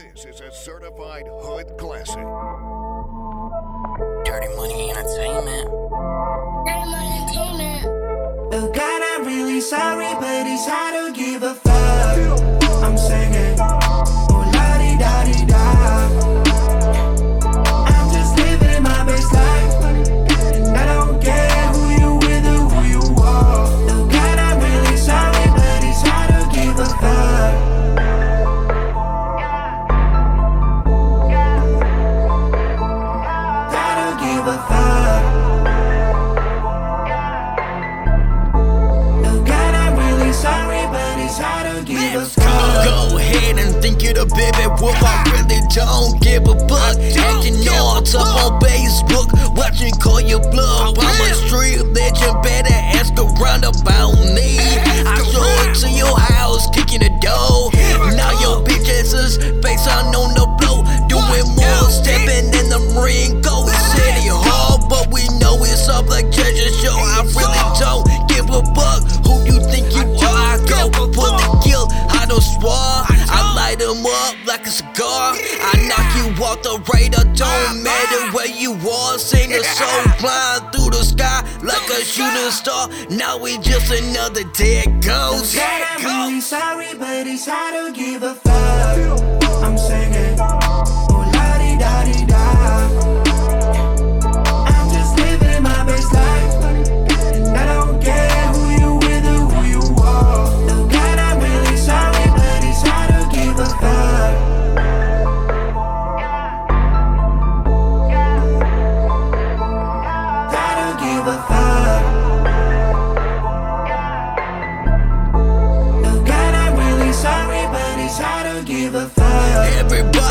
This is a certified hood classic. Dirty Money Entertainment. Oh God, I'm really sorry, but it's hard to give a fuck. Wolf. I really don't give a fuck. Acting all up on Facebook, watching call your bluff. I'm a street legend, better ask around about me. I show it to your house, kicking the door. Now your bitch asses face on on the blow, doing more, stepping in the ring. Go city hall, but we know it's up like treasure show. I really I knock you off the radar, don't matter where you are. Sing a soul flying through the sky like a shooting star. Now we just another dead ghost. I'm really sorry, but it's hard to give a fuck.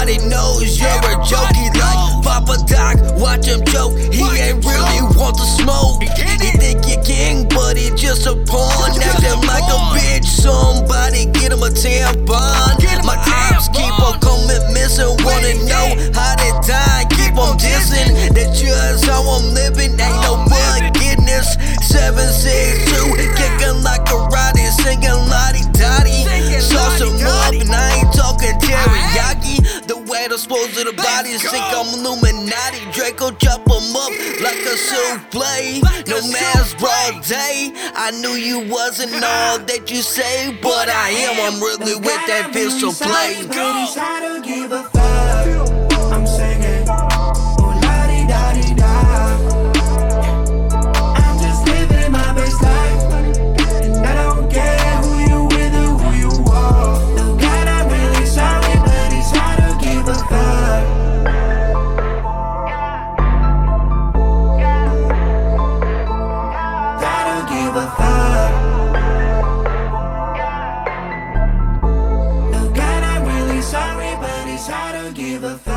Everybody knows you're a jokey like Papa Doc. Watch him joke. He ain't really want to smoke. He think you king, but he just a pawn. Acting like a bitch. Somebody get him a tampon. My apps keep on coming missing. Wanna know how they die? Keep on dissing. That's just how I'm living. Ain't no forgiveness. 762 kicking The spose of the body think I'm Illuminati. Draco chop him up like a souffle. No mask broad day. I knew you wasn't all that you say, but I am. I'm really with that pistol play. But to give a